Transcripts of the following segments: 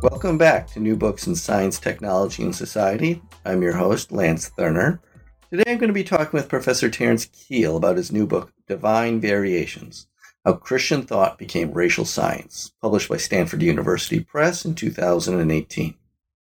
Welcome back to New Books in Science, Technology, and Society. I'm your host, Lance Thurner. Today I'm going to be talking with Professor Terence Keel about his new book, Divine Variations How Christian Thought Became Racial Science, published by Stanford University Press in 2018.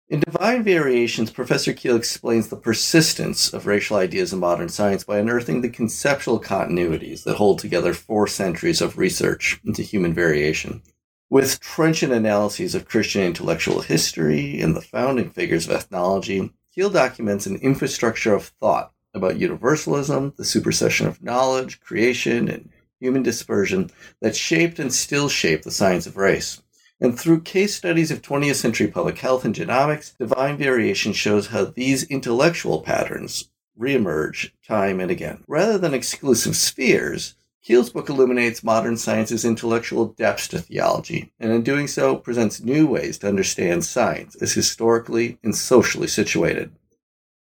In Divine Variations, Professor Keel explains the persistence of racial ideas in modern science by unearthing the conceptual continuities that hold together four centuries of research into human variation with trenchant analyses of Christian intellectual history and the founding figures of ethnology, Keel documents an infrastructure of thought about universalism, the supersession of knowledge, creation, and human dispersion that shaped and still shape the science of race. And through case studies of 20th century public health and genomics, divine variation shows how these intellectual patterns reemerge time and again. Rather than exclusive spheres, Keel's book illuminates modern science's intellectual depths to theology, and in doing so, presents new ways to understand science as historically and socially situated.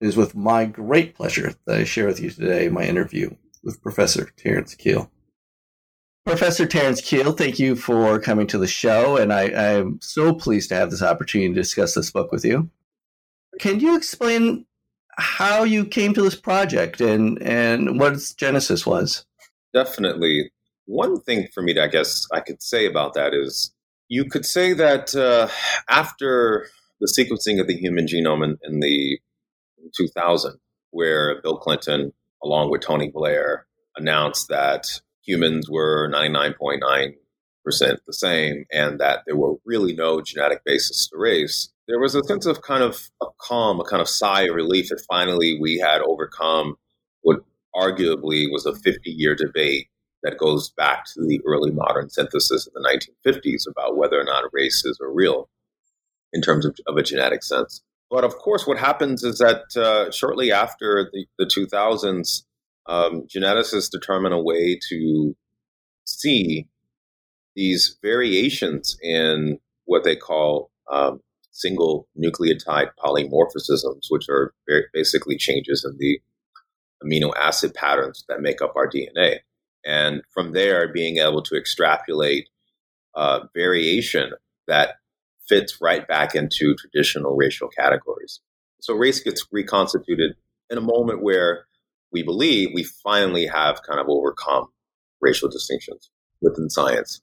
It is with my great pleasure that I share with you today my interview with Professor Terence Keel. Professor Terence Keel, thank you for coming to the show, and I, am so pleased to have this opportunity to discuss this book with you. Can you explain how you came to this project and, and what its genesis was? Definitely. One thing for me, to, I guess, I could say about that is you could say that uh, after the sequencing of the human genome in, in the 2000, where Bill Clinton, along with Tony Blair, announced that humans were 99.9% the same and that there were really no genetic basis to race, there was a sense of kind of a calm, a kind of sigh of relief that finally we had overcome arguably was a 50 year debate that goes back to the early modern synthesis in the 1950s about whether or not races are real in terms of, of a genetic sense. But of course, what happens is that uh, shortly after the, the 2000s, um, geneticists determine a way to see these variations in what they call um, single nucleotide polymorphisms, which are basically changes in the amino acid patterns that make up our DNA. And from there, being able to extrapolate uh, variation that fits right back into traditional racial categories. So race gets reconstituted in a moment where we believe we finally have kind of overcome racial distinctions within science.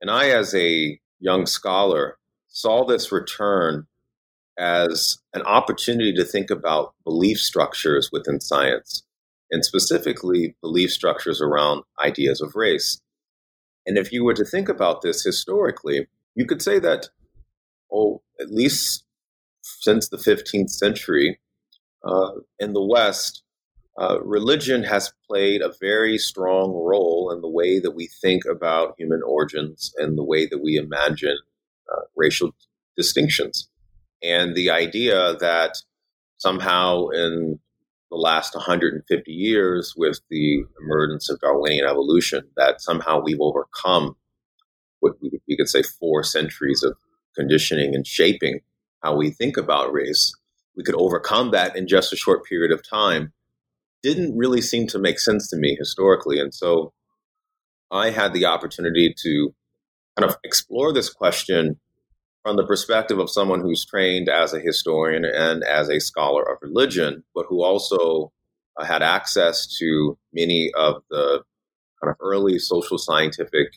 And I, as a young scholar, saw this return as an opportunity to think about belief structures within science, and specifically belief structures around ideas of race. And if you were to think about this historically, you could say that, oh, at least since the 15th century, uh, in the West, uh, religion has played a very strong role in the way that we think about human origins and the way that we imagine uh, racial distinctions and the idea that somehow in the last 150 years with the emergence of Darwinian evolution that somehow we've overcome what we, could say four centuries of conditioning and shaping how we think about race. We could overcome that in just a short period of time didn't really seem to make sense to me historically. And so I had the opportunity to kind of explore this question from the perspective of someone who's trained as a historian and as a scholar of religion, but who also uh, had access to many of the kind of early social scientific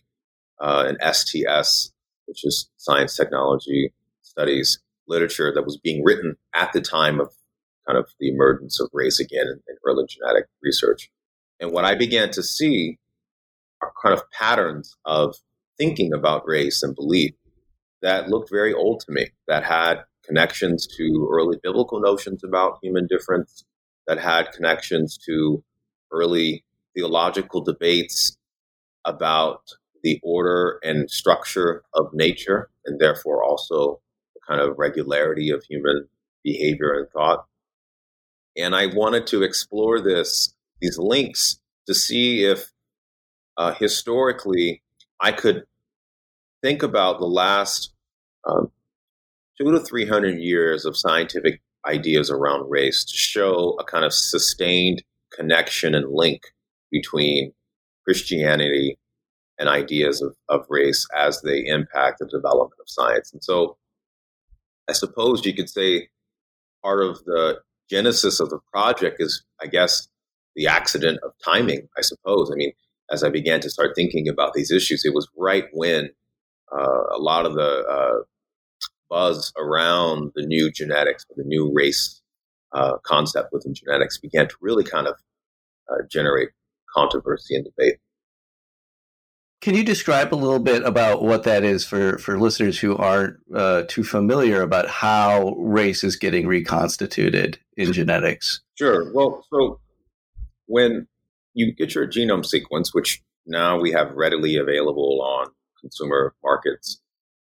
uh, and STS, which is science technology studies literature that was being written at the time of kind of the emergence of race again in, in early genetic research. And what I began to see are kind of patterns of thinking about race and belief that looked very old to me, that had connections to early biblical notions about human difference, that had connections to early theological debates about the order and structure of nature, and therefore also the kind of regularity of human behavior and thought. And I wanted to explore this, these links to see if uh, historically I could think about the last um, two to 300 years of scientific ideas around race to show a kind of sustained connection and link between Christianity and ideas of, of race as they impact the development of science. And so I suppose you could say part of the genesis of the project is, I guess, the accident of timing, I suppose. I mean, as I began to start thinking about these issues, it was right when uh, a lot of the uh, buzz around the new genetics, the new race uh, concept within genetics began to really kind of uh, generate controversy and debate. Can you describe a little bit about what that is for, for listeners who aren't uh, too familiar about how race is getting reconstituted in genetics? Sure. Well, so when you get your genome sequence, which now we have readily available on consumer markets,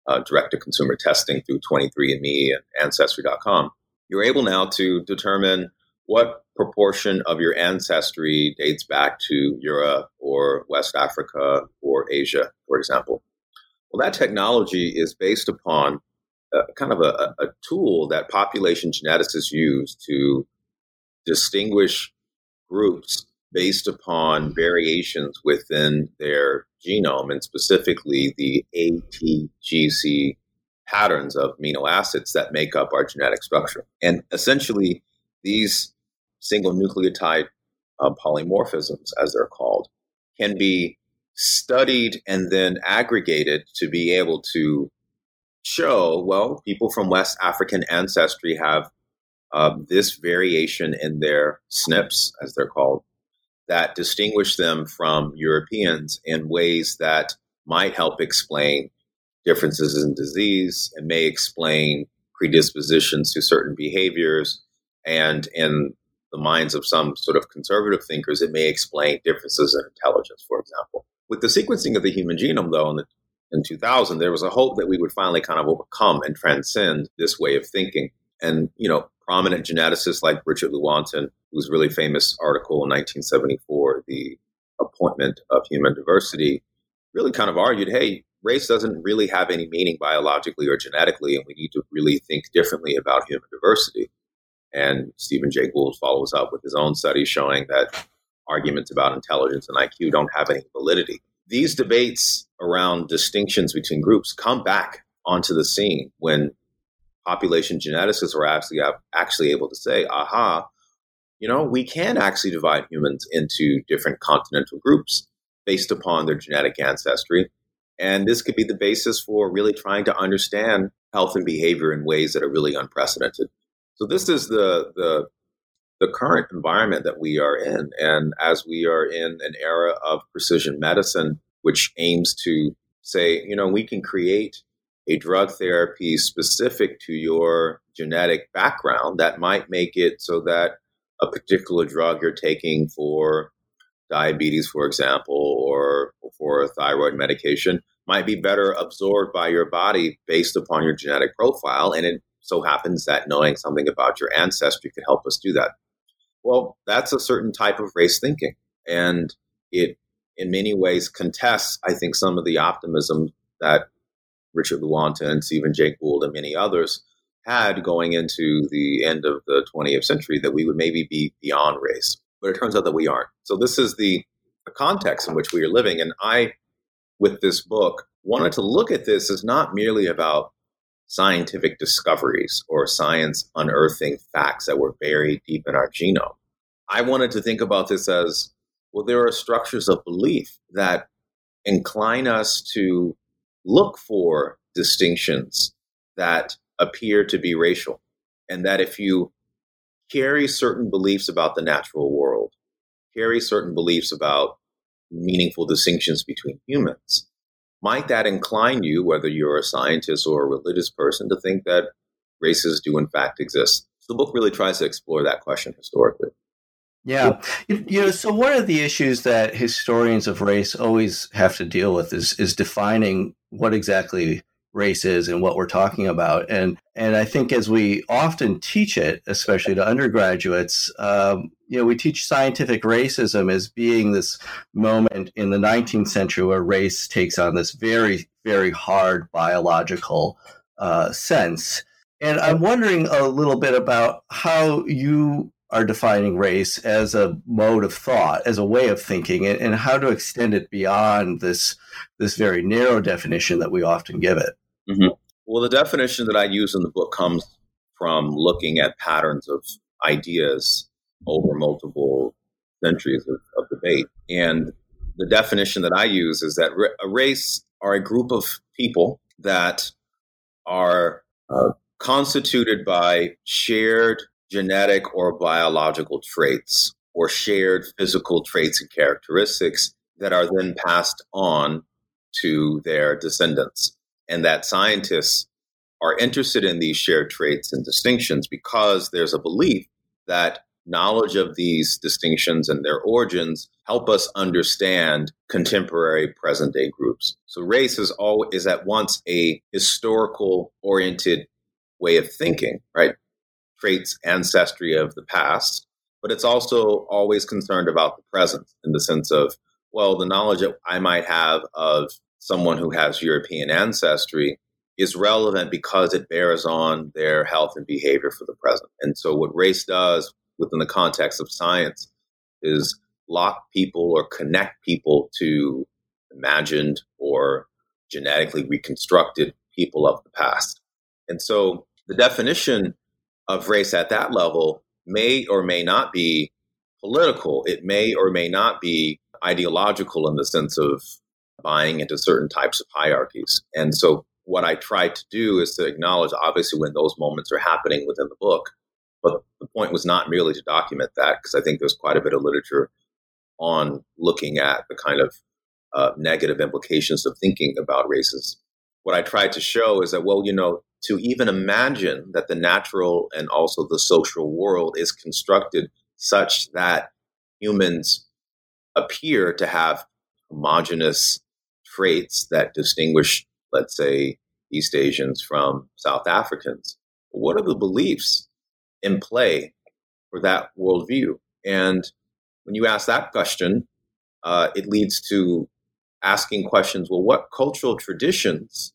uh, direct to consumer testing through 23andMe and Ancestry.com, you're able now to determine what proportion of your ancestry dates back to Europe or West Africa or Asia, for example. Well, that technology is based upon a, kind of a, a tool that population geneticists use to distinguish groups based upon variations within their genome and specifically the ATGC patterns of amino acids that make up our genetic structure. And essentially, these single nucleotide uh, polymorphisms, as they're called, can be studied and then aggregated to be able to show well, people from West African ancestry have uh, this variation in their SNPs, as they're called, that distinguish them from Europeans in ways that might help explain differences in disease and may explain predispositions to certain behaviors and in the minds of some sort of conservative thinkers, it may explain differences in intelligence, for example. With the sequencing of the human genome, though, in, the, in 2000, there was a hope that we would finally kind of overcome and transcend this way of thinking. And, you know, prominent geneticists like Richard Lewontin, whose really famous article in 1974, The Apportionment of Human Diversity, really kind of argued hey, race doesn't really have any meaning biologically or genetically, and we need to really think differently about human diversity. And Stephen Jay Gould follows up with his own study showing that arguments about intelligence and IQ don't have any validity. These debates around distinctions between groups come back onto the scene when population geneticists are actually, actually able to say, aha, you know, we can actually divide humans into different continental groups based upon their genetic ancestry. And this could be the basis for really trying to understand health and behavior in ways that are really unprecedented. So this is the the the current environment that we are in, and as we are in an era of precision medicine, which aims to say, you know, we can create a drug therapy specific to your genetic background that might make it so that a particular drug you're taking for diabetes, for example, or for a thyroid medication might be better absorbed by your body based upon your genetic profile. And it so happens that knowing something about your ancestry could help us do that. Well, that's a certain type of race thinking. And it, in many ways, contests, I think, some of the optimism that Richard Lewontin and Stephen Jay Gould and many others had going into the end of the 20th century that we would maybe be beyond race. But it turns out that we aren't. So this is the, the context in which we are living. And I, with this book, wanted to look at this as not merely about scientific discoveries or science unearthing facts that were buried deep in our genome. I wanted to think about this as well, there are structures of belief that incline us to look for distinctions that appear to be racial. And that if you carry certain beliefs about the natural world, carry certain beliefs about meaningful distinctions between humans, might that incline you, whether you're a scientist or a religious person, to think that races do in fact exist? So the book really tries to explore that question historically. Yeah. You know, so one of the issues that historians of race always have to deal with is is defining what exactly race is and what we're talking about. And and I think as we often teach it, especially to undergraduates, um, you know, we teach scientific racism as being this moment in the 19th century where race takes on this very, very hard biological uh, sense. And I'm wondering a little bit about how you are defining race as a mode of thought, as a way of thinking, and, and how to extend it beyond this this very narrow definition that we often give it. Mm-hmm. Well, the definition that I use in the book comes from looking at patterns of ideas over multiple centuries of, of debate. And the definition that I use is that a race are a group of people that are uh, constituted by shared genetic or biological traits or shared physical traits and characteristics that are then passed on to their descendants. And that scientists are interested in these shared traits and distinctions because there's a belief that knowledge of these distinctions and their origins help us understand contemporary present day groups. So race is all is at once a historical oriented way of thinking, right? Traits ancestry of the past, but it's also always concerned about the present in the sense of, well, the knowledge that I might have of someone who has European ancestry is relevant because it bears on their health and behavior for the present. And so what race does within the context of science is lock people or connect people to imagined or genetically reconstructed people of the past. And so the definition of race at that level may or may not be political. It may or may not be ideological in the sense of buying into certain types of hierarchies. And so what I try to do is to acknowledge, obviously, when those moments are happening within the book, but the point was not merely to document that, because I think there's quite a bit of literature on looking at the kind of uh, negative implications of thinking about races. What I tried to show is that, well, you know, to even imagine that the natural and also the social world is constructed such that humans appear to have homogenous traits that distinguish, let's say, East Asians from South Africans. What are the beliefs in play for that worldview? And when you ask that question, uh, it leads to asking questions well, what cultural traditions,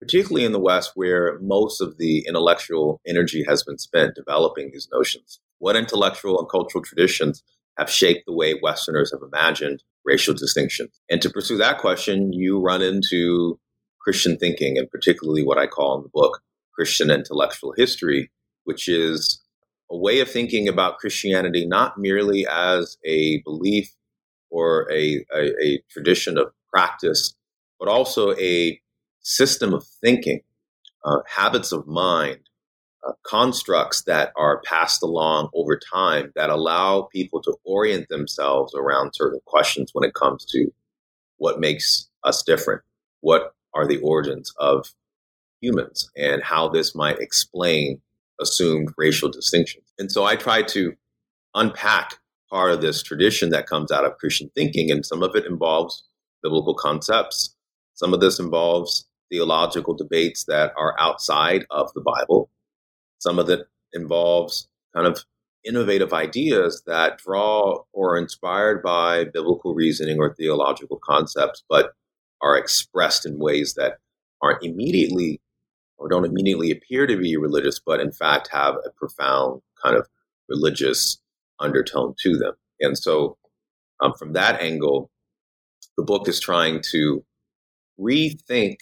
particularly in the West, where most of the intellectual energy has been spent developing these notions, what intellectual and cultural traditions have shaped the way Westerners have imagined racial distinctions? And to pursue that question, you run into Christian thinking, and particularly what I call in the book Christian intellectual history, which is a way of thinking about Christianity not merely as a belief or a, a, a tradition of practice, but also a system of thinking, uh, habits of mind, uh, constructs that are passed along over time that allow people to orient themselves around certain questions when it comes to what makes us different, what are the origins of humans, and how this might explain assumed racial distinctions. And so I try to unpack part of this tradition that comes out of Christian thinking, and some of it involves biblical concepts. Some of this involves theological debates that are outside of the Bible. Some of it involves kind of innovative ideas that draw or are inspired by biblical reasoning or theological concepts, but are expressed in ways that aren't immediately or don't immediately appear to be religious, but in fact have a profound kind of religious undertone to them. And so, um, from that angle, the book is trying to rethink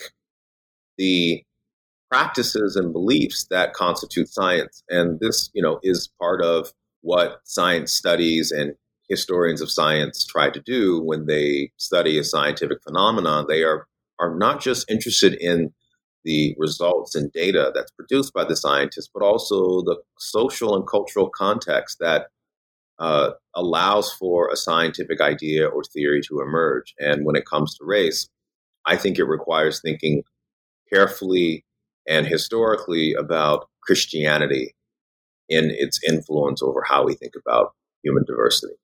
the practices and beliefs that constitute science. And this, you know, is part of what science studies and historians of science try to do when they study a scientific phenomenon. They are are not just interested in the results and data that's produced by the scientists, but also the social and cultural context that uh, allows for a scientific idea or theory to emerge. And when it comes to race, I think it requires thinking carefully and historically about Christianity in its influence over how we think about human diversity.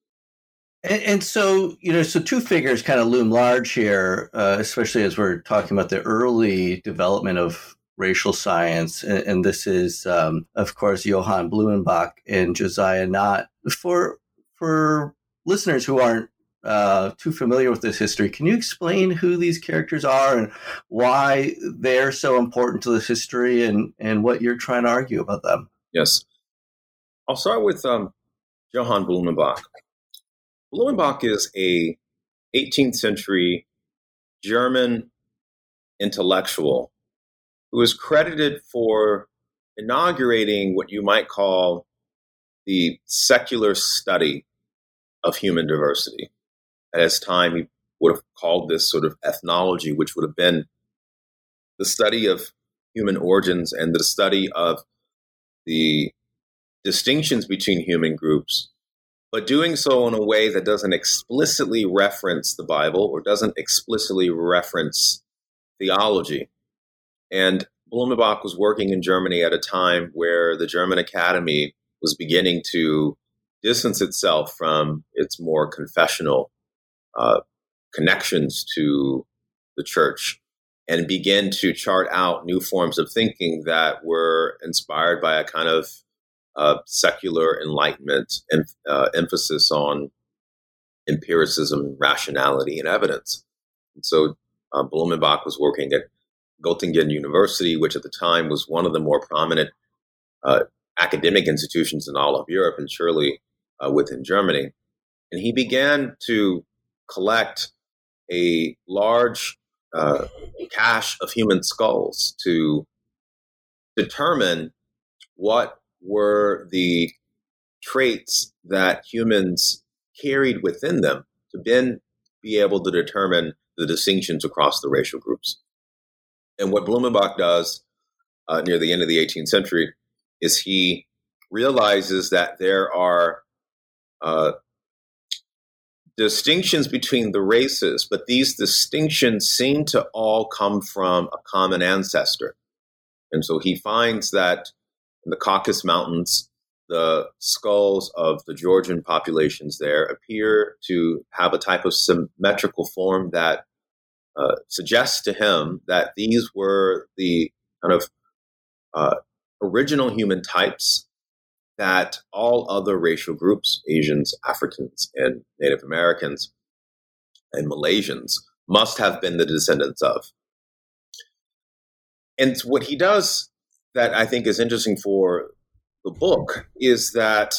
And, and, so, you know, so two figures kind of loom large here, uh, especially as we're talking about the early development of racial science. And, and this is, um, of course, Johann Blumenbach and Josiah Nott. For for listeners who aren't uh, too familiar with this history, can you explain who these characters are and why they're so important to this history and, and what you're trying to argue about them? Yes. I'll start with um, Johann Blumenbach. Blumenbach is a 18th century German intellectual who is credited for inaugurating what you might call the secular study of human diversity. At his time, he would have called this sort of ethnology, which would have been the study of human origins and the study of the distinctions between human groups, but doing so in a way that doesn't explicitly reference the Bible or doesn't explicitly reference theology. And Blumenbach was working in Germany at a time where the German Academy was beginning to distance itself from its more confessional uh, connections to the church and begin to chart out new forms of thinking that were inspired by a kind of uh, secular enlightenment and uh, emphasis on empiricism, rationality, and evidence. And so uh, Blumenbach was working at Göttingen University, which at the time was one of the more prominent uh, academic institutions in all of Europe and surely uh, within Germany. And he began to collect a large uh, cache of human skulls to determine what were the traits that humans carried within them to then be able to determine the distinctions across the racial groups. And what Blumenbach does uh, near the end of the 18th century is he realizes that there are uh, distinctions between the races, but these distinctions seem to all come from a common ancestor. And so he finds that in the Caucasus Mountains, the skulls of the Georgian populations there appear to have a type of symmetrical form that uh, suggests to him that these were the kind of uh, original human types that all other racial groups, Asians, Africans, and Native Americans, and Malaysians, must have been the descendants of. And what he does that I think is interesting for the book is that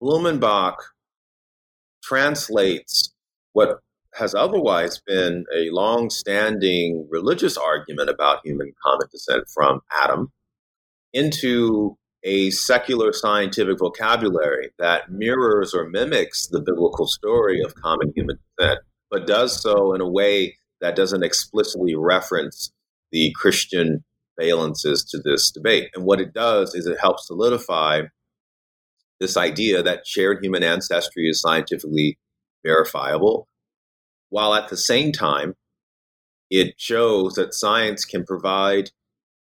Blumenbach translates what has otherwise been a long standing religious argument about human common descent from Adam into a secular scientific vocabulary that mirrors or mimics the biblical story of common human descent, but does so in a way that doesn't explicitly reference the Christian valences to this debate. And what it does is it helps solidify this idea that shared human ancestry is scientifically verifiable, while at the same time, it shows that science can provide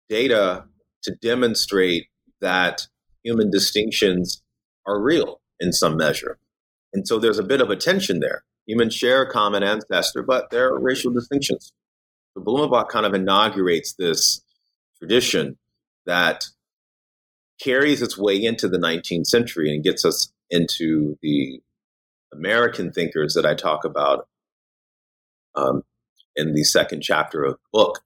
data to demonstrate that human distinctions are real in some measure. And so there's a bit of a tension there. Humans share a common ancestor, but there are racial distinctions. So Blumenbach kind of inaugurates this tradition that carries its way into the 19th century and gets us into the American thinkers that I talk about um, in the second chapter of the book.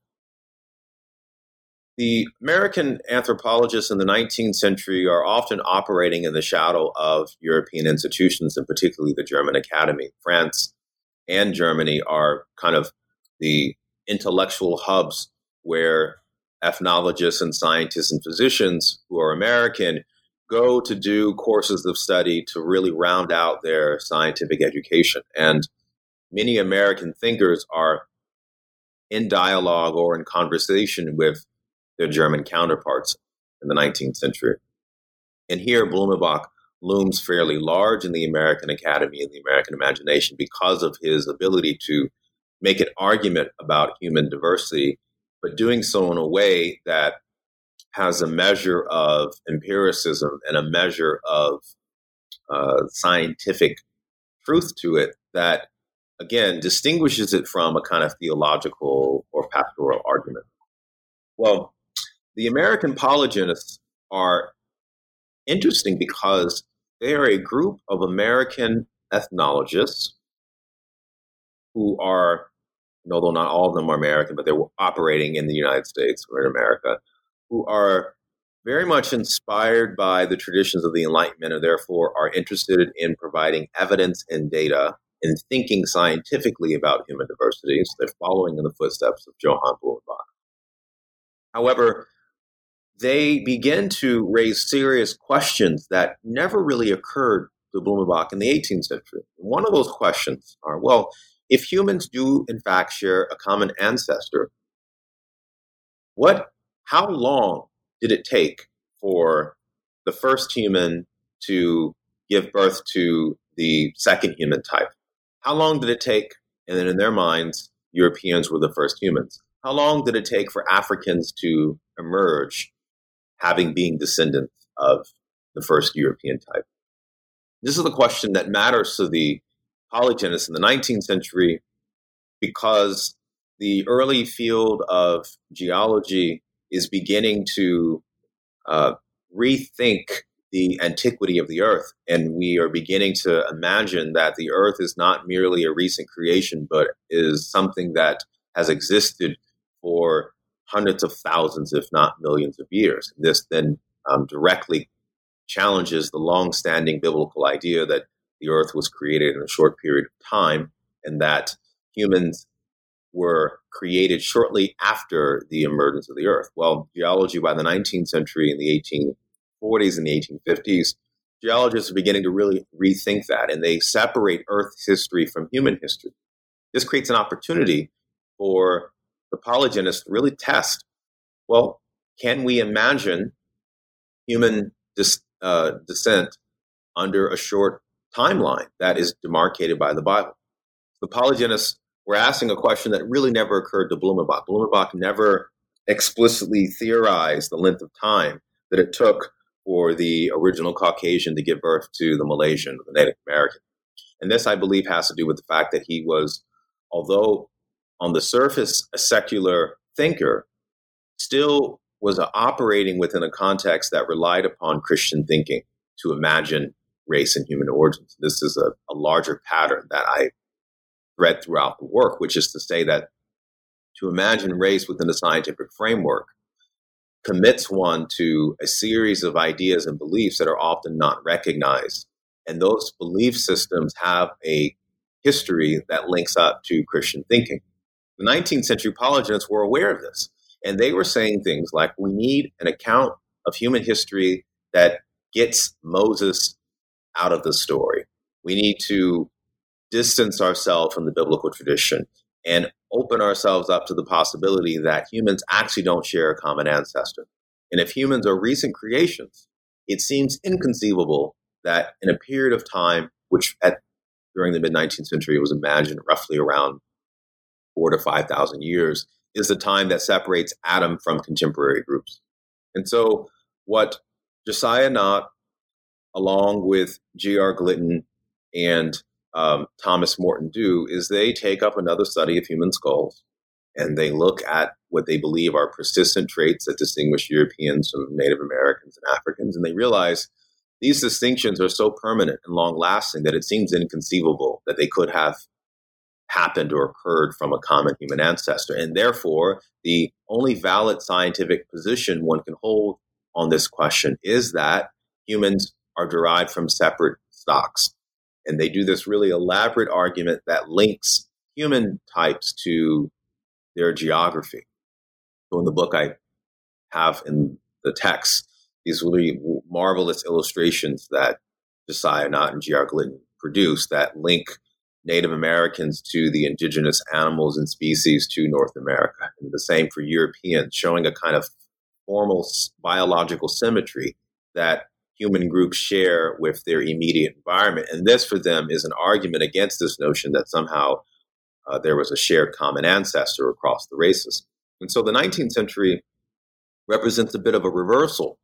The American anthropologists in the 19th century are often operating in the shadow of European institutions, and particularly the German Academy. France and Germany are kind of the intellectual hubs where ethnologists and scientists and physicians who are American go to do courses of study to really round out their scientific education. And many American thinkers are in dialogue or in conversation with their German counterparts in the 19th century. And here, Blumenbach looms fairly large in the American Academy and the American imagination because of his ability to make an argument about human diversity but doing so in a way that has a measure of empiricism and a measure of uh, scientific truth to it that, again, distinguishes it from a kind of theological or pastoral argument. Well, the American polygenists are interesting because they are a group of American ethnologists who are although not all of them are American, but they're operating in the United States or in America, who are very much inspired by the traditions of the Enlightenment and therefore are interested in providing evidence and data and thinking scientifically about human diversity. So they're following in the footsteps of Johann Blumenbach. However, they begin to raise serious questions that never really occurred to Blumenbach in the 18th century. One of those questions are well, if humans do in fact share a common ancestor, what how long did it take for the first human to give birth to the second human type? How long did it take? And then in their minds, Europeans were the first humans. How long did it take for Africans to emerge, having being descendants of the first European type? This is the question that matters to the polygenists in the 19th century because the early field of geology is beginning to uh, rethink the antiquity of the earth. And we are beginning to imagine that the earth is not merely a recent creation, but is something that has existed for hundreds of thousands, if not millions of years. This then um, directly challenges the long-standing biblical idea that the earth was created in a short period of time and that humans were created shortly after the emergence of the earth. Well, geology by the 19th century and the 1840s and the 1850s, geologists are beginning to really rethink that and they separate earth history from human history. This creates an opportunity for the polygenists really test well, can we imagine human dis- uh, descent under a short timeline that is demarcated by the Bible. The polygenists were asking a question that really never occurred to Blumenbach. Blumenbach never explicitly theorized the length of time that it took for the original Caucasian to give birth to the Malaysian, the Native American. And this, I believe, has to do with the fact that he was, although on the surface a secular thinker, still was operating within a context that relied upon Christian thinking to imagine race and human origins. This is a, a larger pattern that I read throughout the work, which is to say that to imagine race within a scientific framework commits one to a series of ideas and beliefs that are often not recognized. And those belief systems have a history that links up to Christian thinking. The 19th century apologists were aware of this. And they were saying things like, we need an account of human history that gets Moses out of the story. We need to distance ourselves from the biblical tradition and open ourselves up to the possibility that humans actually don't share a common ancestor. And if humans are recent creations, it seems inconceivable that in a period of time, which at during the mid 19th century was imagined roughly around four to 5,000 years, is the time that separates Adam from contemporary groups. And so, what Josiah Nott, along with G.R. Gliddon and um, Thomas Morton do is they take up another study of human skulls and they look at what they believe are persistent traits that distinguish Europeans from Native Americans and Africans, and they realize these distinctions are so permanent and long lasting that it seems inconceivable that they could have happened or occurred from a common human ancestor. And therefore, the only valid scientific position one can hold on this question is that humans are derived from separate stocks. And they do this really elaborate argument that links human types to their geography. So in the book, I have in the text these really marvelous illustrations that Josiah Nott and G.R. Gliddon produced that link Native Americans to the indigenous animals and species to North America. And the same for Europeans, showing a kind of formal biological symmetry that human groups share with their immediate environment. And this, for them, is an argument against this notion that somehow uh, there was a shared common ancestor across the races. And so the 19th century represents a bit of a reversal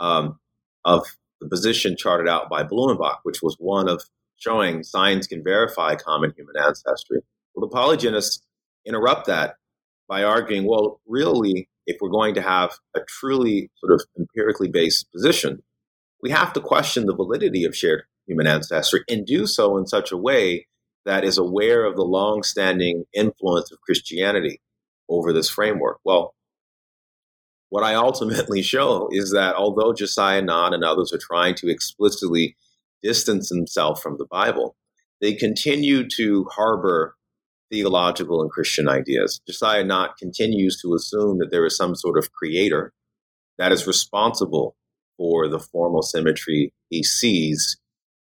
um, of the position charted out by Blumenbach, which was one of showing science can verify common human ancestry. Well, the polygenists interrupt that by arguing, well, really, if we're going to have a truly sort of empirically based position, we have to question the validity of shared human ancestry and do so in such a way that is aware of the long standing influence of Christianity over this framework. Well, what I ultimately show is that although Josiah Nott and others are trying to explicitly distance themselves from the Bible, they continue to harbor theological and Christian ideas. Josiah Nott continues to assume that there is some sort of creator that is responsible for the formal symmetry he sees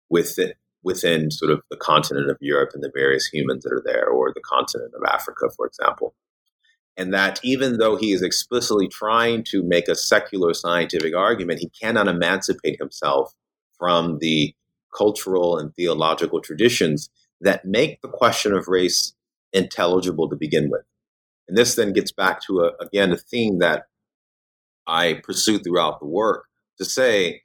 within, within sort of the continent of Europe and the various humans that are there, or the continent of Africa, for example. And that even though he is explicitly trying to make a secular scientific argument, he cannot emancipate himself from the cultural and theological traditions that make the question of race intelligible to begin with. And this then gets back to, a, again, a theme that I pursue throughout the work to say,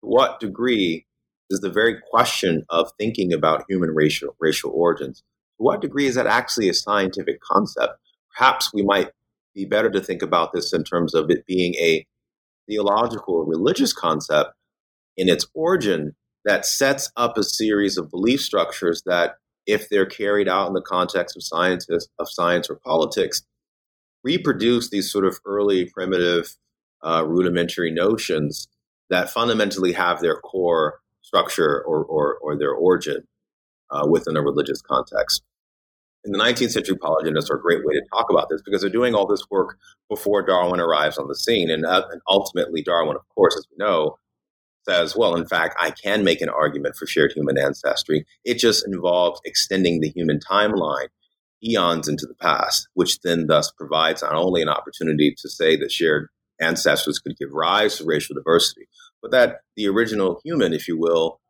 to what degree is the very question of thinking about human racial, racial origins, to what degree is that actually a scientific concept? Perhaps we might be better to think about this in terms of it being a theological or religious concept in its origin that sets up a series of belief structures that if they're carried out in the context of scientists of science or politics, reproduce these sort of early primitive uh, rudimentary notions that fundamentally have their core structure or, or, or their origin uh, within a religious context. In the 19th century, polygenists are a great way to talk about this because they're doing all this work before Darwin arrives on the scene. And, uh, and ultimately, Darwin, of course, as we know, says, well, in fact, I can make an argument for shared human ancestry. It just involves extending the human timeline eons into the past, which then thus provides not only an opportunity to say that shared ancestors could give rise to racial diversity, but that the original human, if you will,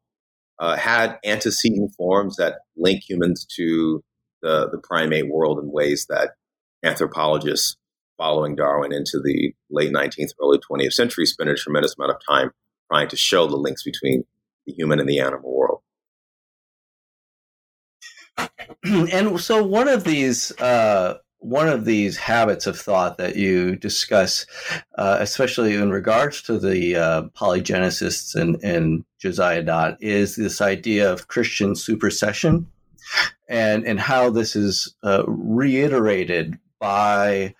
uh, had antecedent forms that link humans to the, the primate world in ways that anthropologists following Darwin into the late 19th, early 20th century spent a tremendous amount of time trying to show the links between the human and the animal world. And so one of these uh, one of these habits of thought that you discuss, uh, especially in regards to the uh, polygenicists and, and Josiah Nott, is this idea of Christian supersession, and and how this is uh, reiterated by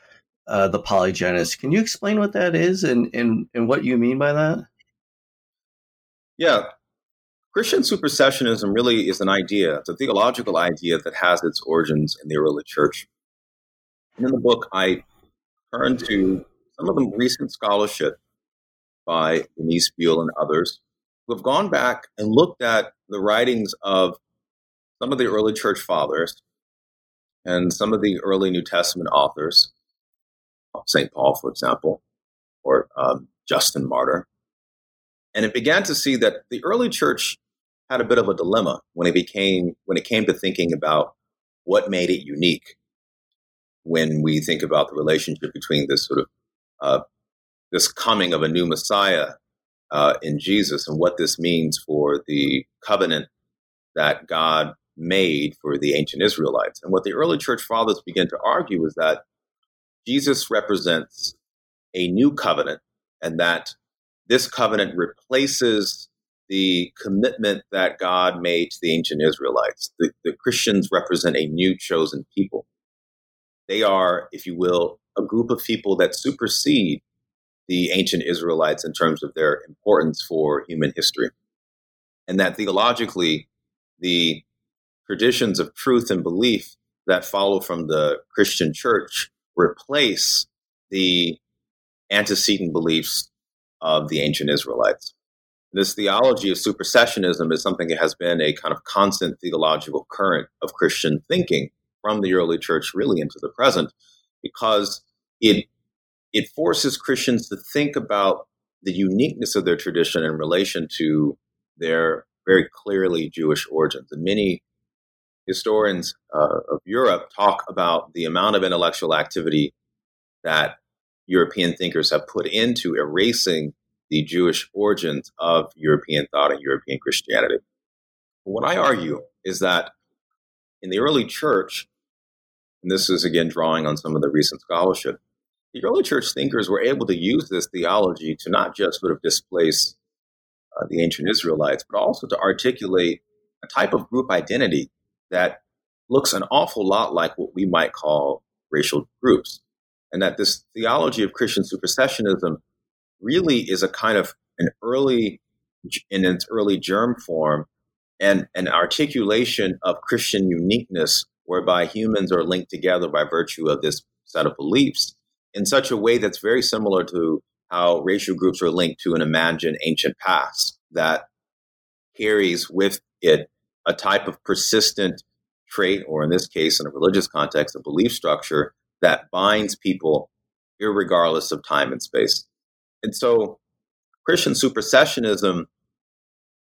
uh, the polygenists. Can you explain what that is and, and and what you mean by that? Yeah. Christian supersessionism really is an idea, it's a theological idea that has its origins in the early church. And in the book, I turn to some of the recent scholarship by Denise Buell and others who have gone back and looked at the writings of some of the early church fathers and some of the early New Testament authors, St. Paul, for example, or um, Justin Martyr, and it began to see that the early church had a bit of a dilemma when it became when it came to thinking about what made it unique. When we think about the relationship between this sort of uh, this coming of a new Messiah uh, in Jesus and what this means for the covenant that God made for the ancient Israelites. And what the early church fathers began to argue is that Jesus represents a new covenant and that this covenant replaces the commitment that God made to the ancient Israelites. The, the, Christians represent a new chosen people. They are, if you will, a group of people that supersede the ancient Israelites in terms of their importance for human history. And that theologically, the traditions of truth and belief that follow from the Christian church replace the antecedent beliefs of the ancient Israelites. This theology of supersessionism is something that has been a kind of constant theological current of Christian thinking from the early church really into the present because it it forces Christians to think about the uniqueness of their tradition in relation to their very clearly Jewish origins. And many historians uh, of Europe talk about the amount of intellectual activity that European thinkers have put into erasing the Jewish origins of European thought and European Christianity. What I argue is that in the early church, and this is again drawing on some of the recent scholarship, the early church thinkers were able to use this theology to not just sort of displace uh, the ancient Israelites, but also to articulate a type of group identity that looks an awful lot like what we might call racial groups and that this theology of Christian supersessionism really is a kind of an early, in its early germ form, and an articulation of Christian uniqueness whereby humans are linked together by virtue of this set of beliefs in such a way that's very similar to how racial groups are linked to an imagined ancient past that carries with it a type of persistent trait, or in this case, in a religious context, a belief structure that binds people regardless of time and space. And so Christian supersessionism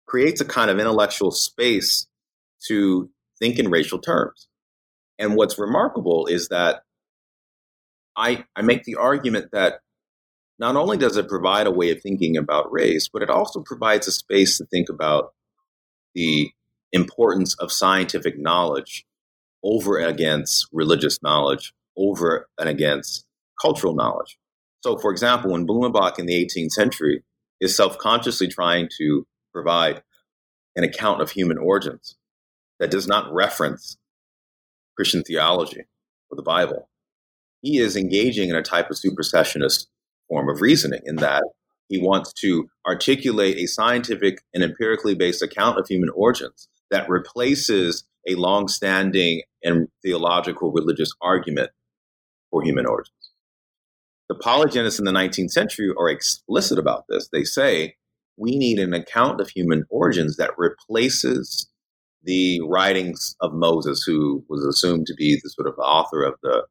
creates a kind of intellectual space to think in racial terms. And what's remarkable is that I, I make the argument that not only does it provide a way of thinking about race, but it also provides a space to think about the importance of scientific knowledge over against religious knowledge, over and against cultural knowledge. So, for example, when Blumenbach in the 18th century is self consciously trying to provide an account of human origins that does not reference Christian theology or the Bible, he is engaging in a type of supersessionist form of reasoning in that he wants to articulate a scientific and empirically based account of human origins that replaces a long-standing and theological religious argument human origins. The polygenists in the 19th century are explicit about this. They say we need an account of human origins that replaces the writings of Moses, who was assumed to be the sort of author of the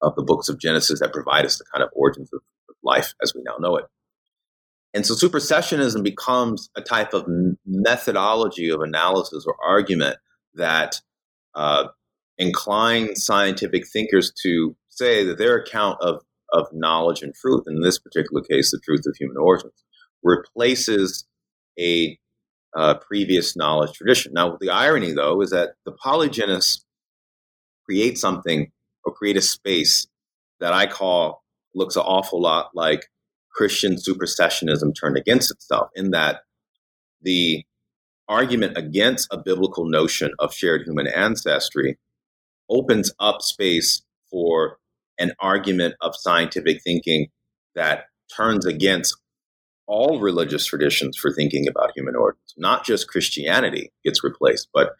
of the books of Genesis that provide us the kind of origins of, of life as we now know it. And so supersessionism becomes a type of methodology of analysis or argument that uh, inclines scientific thinkers to say that their account of, of knowledge and truth, in this particular case, the truth of human origins, replaces a uh, previous knowledge tradition. Now, the irony, though, is that the polygenists create something or create a space that I call looks an awful lot like Christian supersessionism turned against itself, in that the argument against a biblical notion of shared human ancestry opens up space for an argument of scientific thinking that turns against all religious traditions for thinking about human origins. Not just Christianity gets replaced, but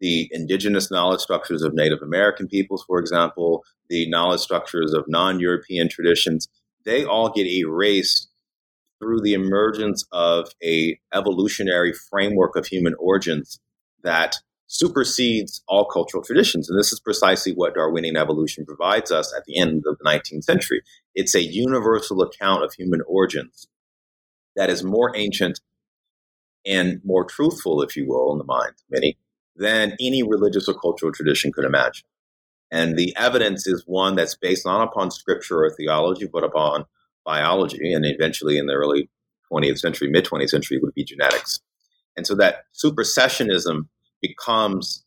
the indigenous knowledge structures of Native American peoples, for example, the knowledge structures of non European traditions, they all get erased through the emergence of a evolutionary framework of human origins that supersedes all cultural traditions. And this is precisely what Darwinian evolution provides us at the end of the 19th century. It's a universal account of human origins that is more ancient and more truthful, if you will, in the minds of many, than any religious or cultural tradition could imagine. And the evidence is one that's based not upon scripture or theology, but upon biology. And eventually, in the early 20th century, mid 20th century, would be genetics. And so that supersessionism becomes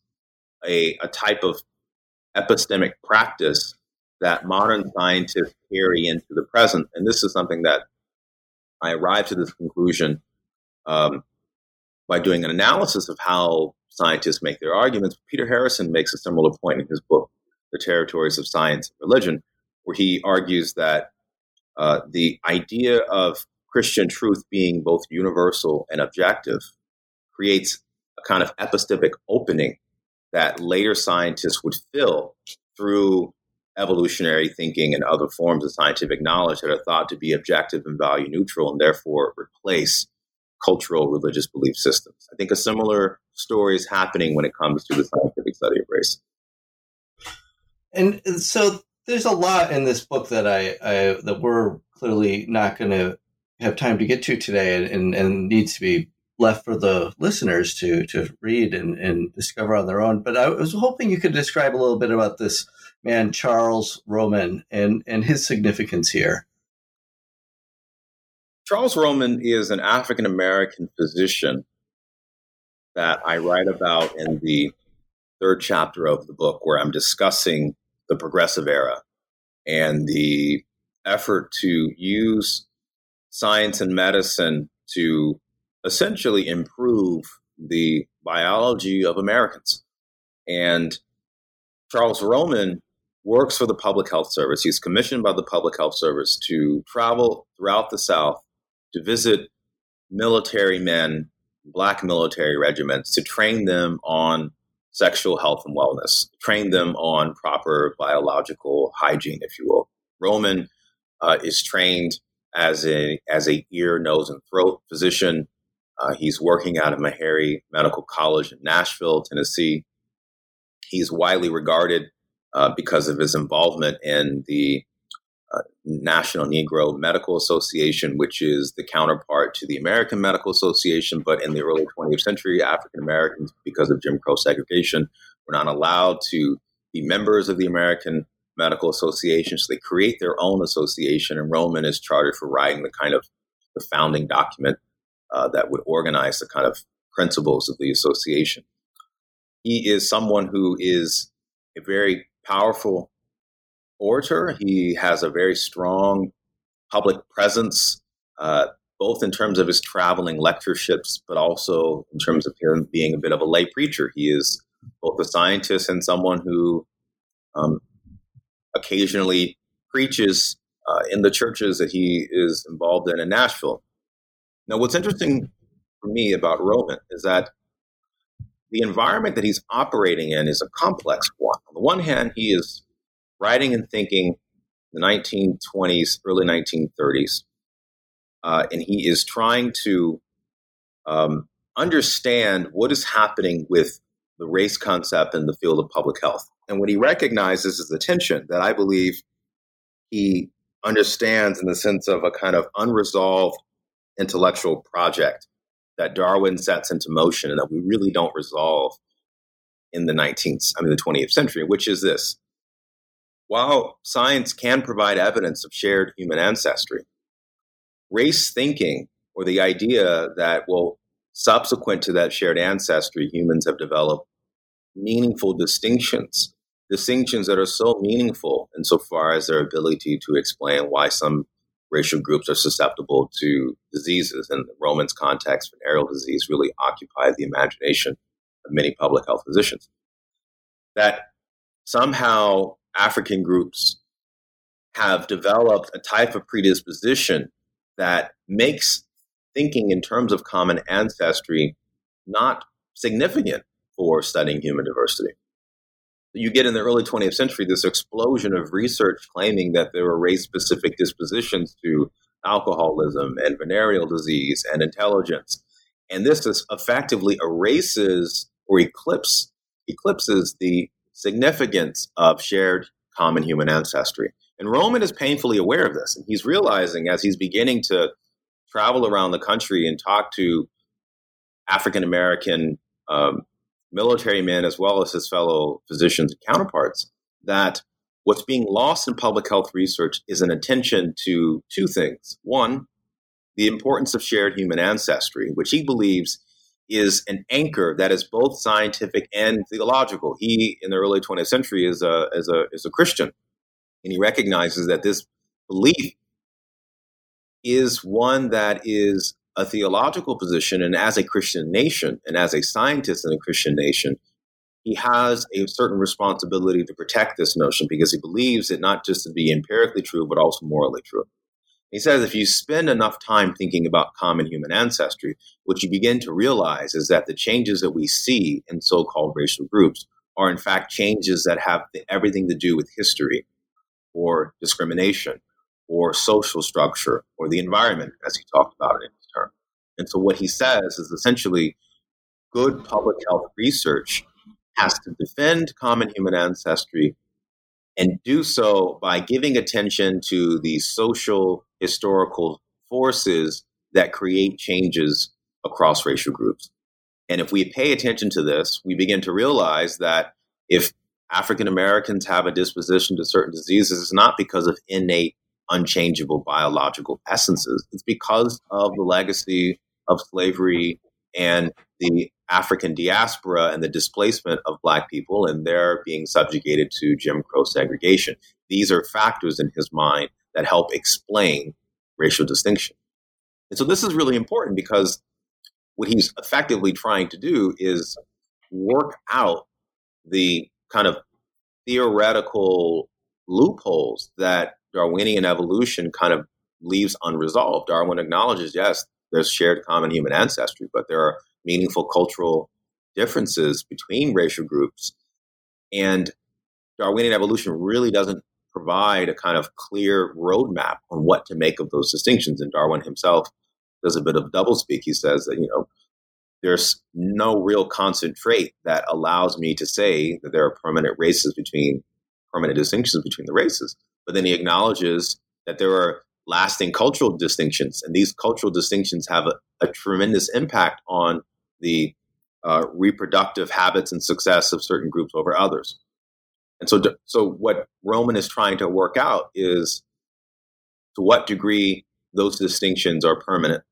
a, a type of epistemic practice that modern scientists carry into the present. And this is something that I arrived to this conclusion um, by doing an analysis of how scientists make their arguments. Peter Harrison makes a similar point in his book, The Territories of Science and Religion, where he argues that uh, the idea of Christian truth being both universal and objective creates a kind of epistemic opening that later scientists would fill through evolutionary thinking and other forms of scientific knowledge that are thought to be objective and value neutral and therefore replace cultural religious belief systems. I think a similar story is happening when it comes to the scientific study of race. And so there's a lot in this book that I, I that we're clearly not going to have time to get to today and, and needs to be left for the listeners to to read and, and discover on their own. But I was hoping you could describe a little bit about this man Charles Roman and and his significance here. Charles Roman is an African American physician that I write about in the third chapter of the book, where I'm discussing the progressive era and the effort to use science and medicine to essentially improve the biology of Americans. And Charles Roman works for the Public Health Service. He's commissioned by the Public Health Service to travel throughout the South to visit military men, black military regiments, to train them on sexual health and wellness, train them on proper biological hygiene, if you will. Roman uh, is trained as a as a ear, nose, and throat physician. Uh, he's working out of Meharry Medical College in Nashville, Tennessee. He's widely regarded uh, because of his involvement in the uh, National Negro Medical Association, which is the counterpart to the American Medical Association. But in the early 20th century, African Americans, because of Jim Crow segregation, were not allowed to be members of the American Medical Association. So they create their own association, and Roman is chartered for writing the kind of the founding document uh, that would organize the kind of principles of the association. He is someone who is a very powerful orator. He has a very strong public presence, uh, both in terms of his traveling lectureships, but also in terms of him being a bit of a lay preacher. He is both a scientist and someone who um, occasionally preaches uh, in the churches that he is involved in in Nashville. Now, what's interesting for me about Roman is that the environment that he's operating in is a complex one. On the one hand, he is writing and thinking the 1920s, early 1930s, uh, and he is trying to um, understand what is happening with the race concept in the field of public health. And what he recognizes is the tension that I believe he understands in the sense of a kind of unresolved intellectual project that Darwin sets into motion and that we really don't resolve in the 19th, I mean, the 20th century, which is this. While science can provide evidence of shared human ancestry, race thinking or the idea that, well, subsequent to that shared ancestry, humans have developed meaningful distinctions distinctions that are so meaningful insofar as their ability to explain why some racial groups are susceptible to diseases. In the Romans context, venereal disease really occupied the imagination of many public health physicians. That somehow African groups have developed a type of predisposition that makes thinking in terms of common ancestry not significant for studying human diversity you get in the early 20th century this explosion of research claiming that there were race specific dispositions to alcoholism and venereal disease and intelligence. And this is effectively erases or eclipse, eclipses the significance of shared common human ancestry. And Roman is painfully aware of this. And he's realizing as he's beginning to travel around the country and talk to African American um, military men as well as his fellow physicians and counterparts that what's being lost in public health research is an attention to two things. One, the importance of shared human ancestry, which he believes is an anchor that is both scientific and theological. He, in the early 20th century, is a, is a, is a Christian, and he recognizes that this belief is one that is a theological position and as a Christian nation and as a scientist in a Christian nation, he has a certain responsibility to protect this notion because he believes it not just to be empirically true, but also morally true. He says if you spend enough time thinking about common human ancestry, what you begin to realize is that the changes that we see in so called racial groups are, in fact, changes that have everything to do with history or discrimination or social structure or the environment, as he talked about it. And so what he says is essentially good public health research has to defend common human ancestry and do so by giving attention to the social historical forces that create changes across racial groups. And if we pay attention to this, we begin to realize that if African Americans have a disposition to certain diseases, it's not because of innate unchangeable biological essences. It's because of the legacy of slavery and the African diaspora and the displacement of Black people and their being subjugated to Jim Crow segregation. These are factors in his mind that help explain racial distinction. And so this is really important because what he's effectively trying to do is work out the kind of theoretical loopholes that Darwinian evolution kind of leaves unresolved. Darwin acknowledges, yes, there's shared common human ancestry, but there are meaningful cultural differences between racial groups. And Darwinian evolution really doesn't provide a kind of clear roadmap on what to make of those distinctions. And Darwin himself does a bit of doublespeak. He says that, you know, there's no real constant trait that allows me to say that there are permanent races between permanent distinctions between the races. But then he acknowledges that there are lasting cultural distinctions, and these cultural distinctions have a, a tremendous impact on the uh, reproductive habits and success of certain groups over others. And so, so what Roman is trying to work out is to what degree those distinctions are permanent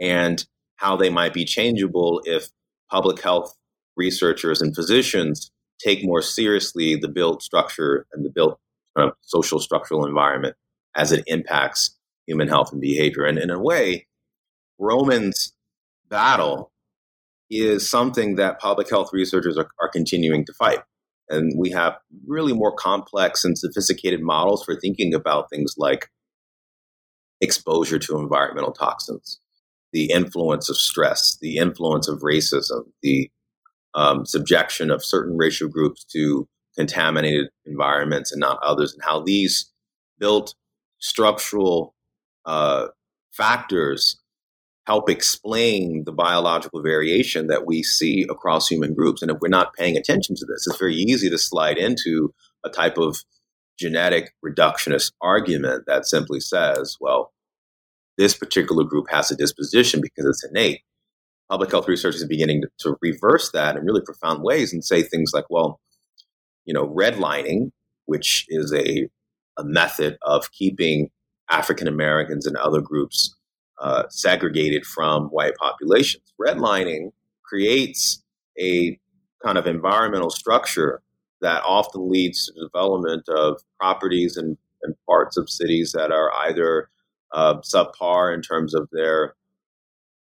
and how they might be changeable if public health researchers and physicians take more seriously the built structure and the built uh, social structural environment as it impacts human health and behavior. And in a way, Roman's battle is something that public health researchers are, are continuing to fight. And we have really more complex and sophisticated models for thinking about things like exposure to environmental toxins, the influence of stress, the influence of racism, the um, subjection of certain racial groups to contaminated environments and not others, and how these built structural uh, factors help explain the biological variation that we see across human groups. And if we're not paying attention to this, it's very easy to slide into a type of genetic reductionist argument that simply says, well, this particular group has a disposition because it's innate. Public health researchers are beginning to, to reverse that in really profound ways and say things like, well, you know, redlining, which is a, a method of keeping African Americans and other groups uh, segregated from white populations. Redlining creates a kind of environmental structure that often leads to the development of properties and, and parts of cities that are either uh, subpar in terms of their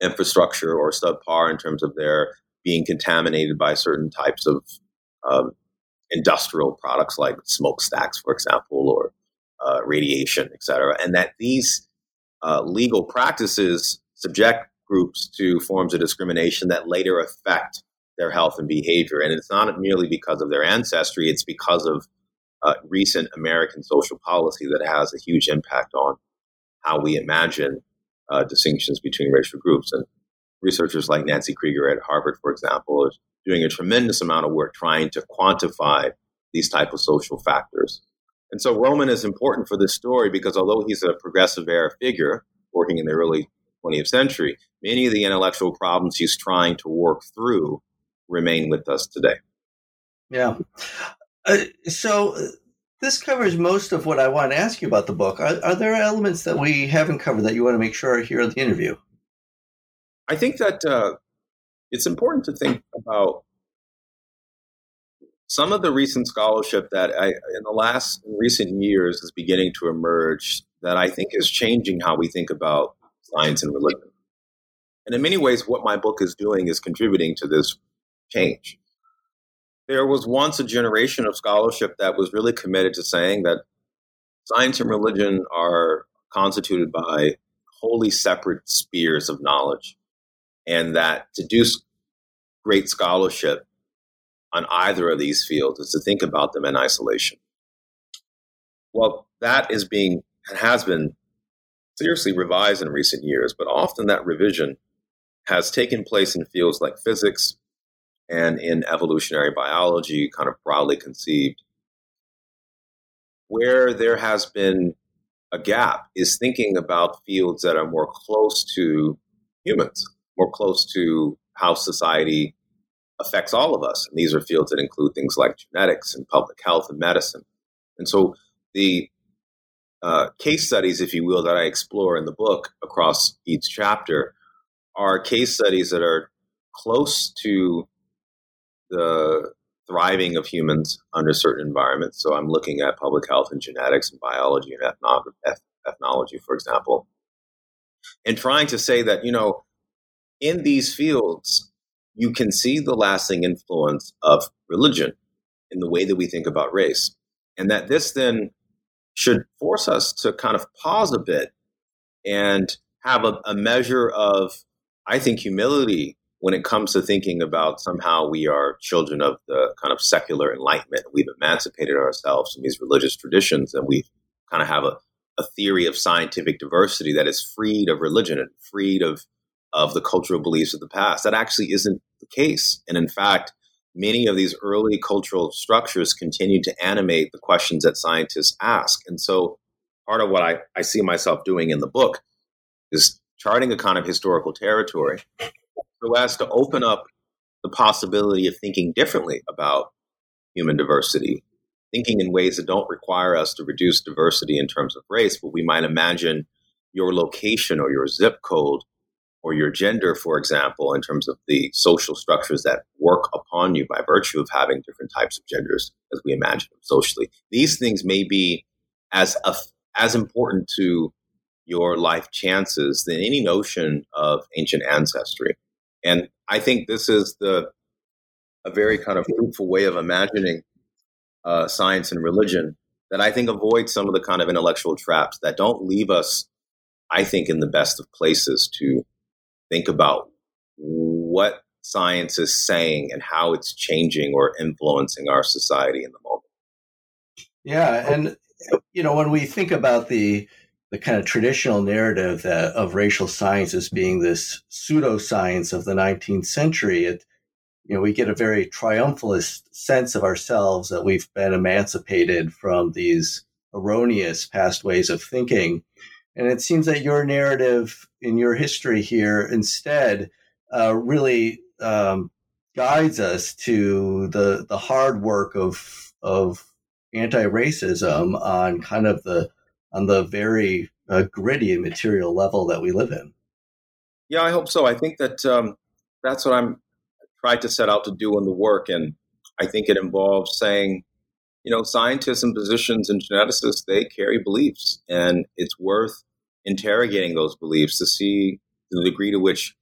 infrastructure or subpar in terms of their being contaminated by certain types of um, industrial products like smokestacks, for example, or uh, radiation, et cetera, and that these uh, legal practices subject groups to forms of discrimination that later affect their health and behavior. And it's not merely because of their ancestry, it's because of uh, recent American social policy that has a huge impact on how we imagine uh, distinctions between racial groups. And researchers like Nancy Krieger at Harvard, for example, are doing a tremendous amount of work trying to quantify these type of social factors. And so Roman is important for this story because although he's a progressive era figure working in the early 20th century, many of the intellectual problems he's trying to work through remain with us today. Yeah. Uh, so uh, this covers most of what I want to ask you about the book. Are, are, there elements that we haven't covered that you want to make sure are here at the interview? I think that uh, it's important to think about some of the recent scholarship that I, in the last recent years is beginning to emerge that I think is changing how we think about science and religion. And in many ways, what my book is doing is contributing to this change. There was once a generation of scholarship that was really committed to saying that science and religion are constituted by wholly separate spheres of knowledge, and that to do great scholarship on either of these fields is to think about them in isolation. Well, that is being and has been seriously revised in recent years, but often that revision has taken place in fields like physics and in evolutionary biology, kind of broadly conceived. Where there has been a gap is thinking about fields that are more close to humans, more close to how society affects all of us. And these are fields that include things like genetics and public health and medicine. And so the uh, case studies, if you will, that I explore in the book across each chapter are case studies that are close to the thriving of humans under certain environments. So I'm looking at public health and genetics and biology and ethnology, for example, and trying to say that, you know, in these fields, you can see the lasting influence of religion in the way that we think about race. And that this then should force us to kind of pause a bit and have a, a measure of, I think, humility when it comes to thinking about somehow we are children of the kind of secular enlightenment, we've emancipated ourselves from these religious traditions, and we kind of have a, a theory of scientific diversity that is freed of religion and freed of of the cultural beliefs of the past. That actually isn't the case, and in fact, many of these early cultural structures continue to animate the questions that scientists ask. And so, part of what I, I see myself doing in the book is charting a kind of historical territory so as to open up the possibility of thinking differently about human diversity, thinking in ways that don't require us to reduce diversity in terms of race, but we might imagine your location or your zip code or your gender, for example, in terms of the social structures that work upon you by virtue of having different types of genders as we imagine them socially. These things may be as as important to your life chances than any notion of ancient ancestry. And I think this is the a very kind of fruitful way of imagining uh, science and religion that I think avoids some of the kind of intellectual traps that don't leave us, I think, in the best of places to think about what science is saying and how it's changing or influencing our society in the moment. Yeah, and you know when we think about the the kind of traditional narrative that, of racial science as being this pseudoscience of the 19th century, it, you know, we get a very triumphalist sense of ourselves that we've been emancipated from these erroneous past ways of thinking. And it seems that your narrative in your history here instead uh, really um, guides us to the the hard work of of anti-racism on kind of the on the very uh, gritty and material level that we live in. Yeah, I hope so. I think that um, that's what I'm tried to set out to do in the work, and I think it involves saying, you know, scientists and physicians and geneticists they carry beliefs, and it's worth interrogating those beliefs to see the degree to which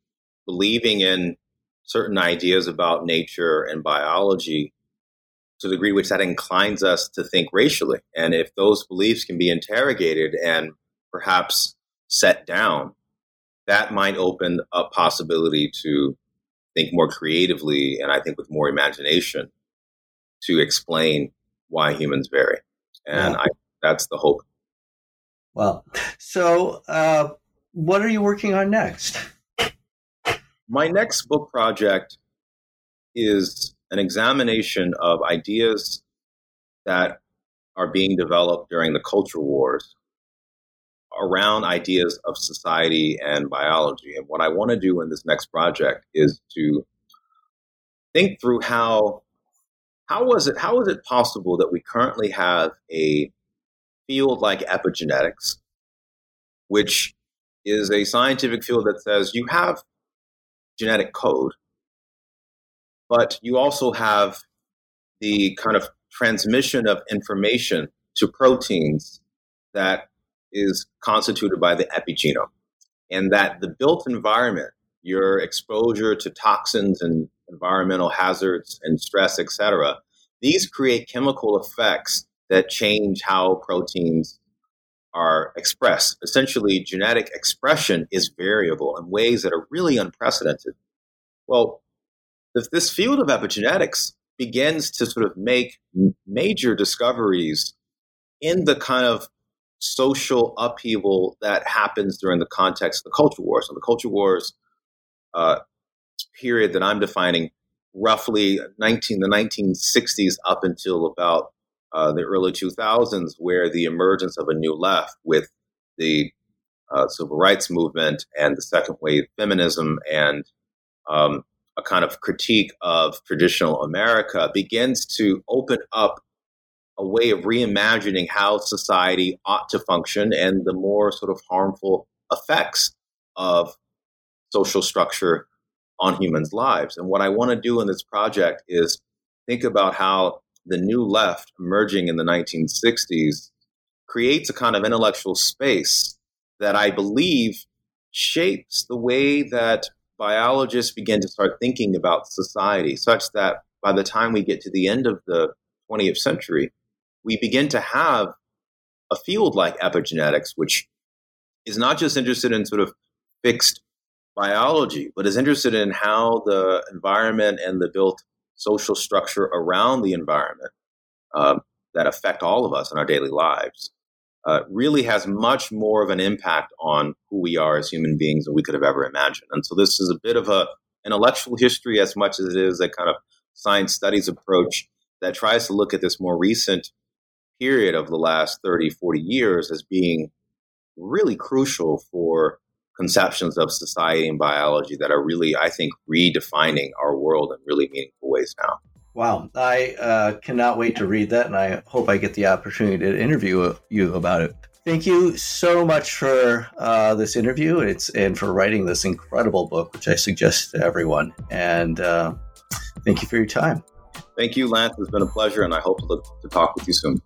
believing in certain ideas about nature and biology to the degree which that inclines us to think racially. And if those beliefs can be interrogated and perhaps set down, that might open up possibility to think more creatively and I think with more imagination to explain why humans vary. And yeah. I, that's the hope. Well, so uh, what are you working on next? My next book project is an examination of ideas that are being developed during the culture wars around ideas of society and biology. And what I want to do in this next project is to think through how how was it how is it possible that we currently have a field like epigenetics, which is a scientific field that says you have genetic code but you also have the kind of transmission of information to proteins that is constituted by the epigenome. And that the built environment, your exposure to toxins and environmental hazards and stress, etc., these create chemical effects that change how proteins are expressed. Essentially, genetic expression is variable in ways that are really unprecedented. Well, if this field of epigenetics begins to sort of make major discoveries in the kind of social upheaval that happens during the context of the culture wars. So the culture wars uh, period that I'm defining, roughly 19 the 1960s up until about uh, the early 2000s, where the emergence of a new left with the uh, civil rights movement and the second wave feminism and um, a kind of critique of traditional America begins to open up a way of reimagining how society ought to function and the more sort of harmful effects of social structure on humans' lives. And what I want to do in this project is think about how the new left emerging in the 1960s creates a kind of intellectual space that I believe shapes the way that biologists begin to start thinking about society such that by the time we get to the end of the 20th century, we begin to have a field like epigenetics, which is not just interested in sort of fixed biology, but is interested in how the environment and the built social structure around the environment uh, that affect all of us in our daily lives uh, really has much more of an impact on who we are as human beings than we could have ever imagined. And so this is a bit of a intellectual history as much as it is a kind of science studies approach that tries to look at this more recent period of the last 30, 40 years as being really crucial for conceptions of society and biology that are really, I think, redefining our world in really meaningful ways now. Wow, I uh, cannot wait to read that, and I hope I get the opportunity to interview you about it. Thank you so much for uh, this interview. It's and for writing this incredible book, which I suggest to everyone. And uh, thank you for your time. Thank you, Lance. It's been a pleasure, and I hope to, look, to talk with you soon.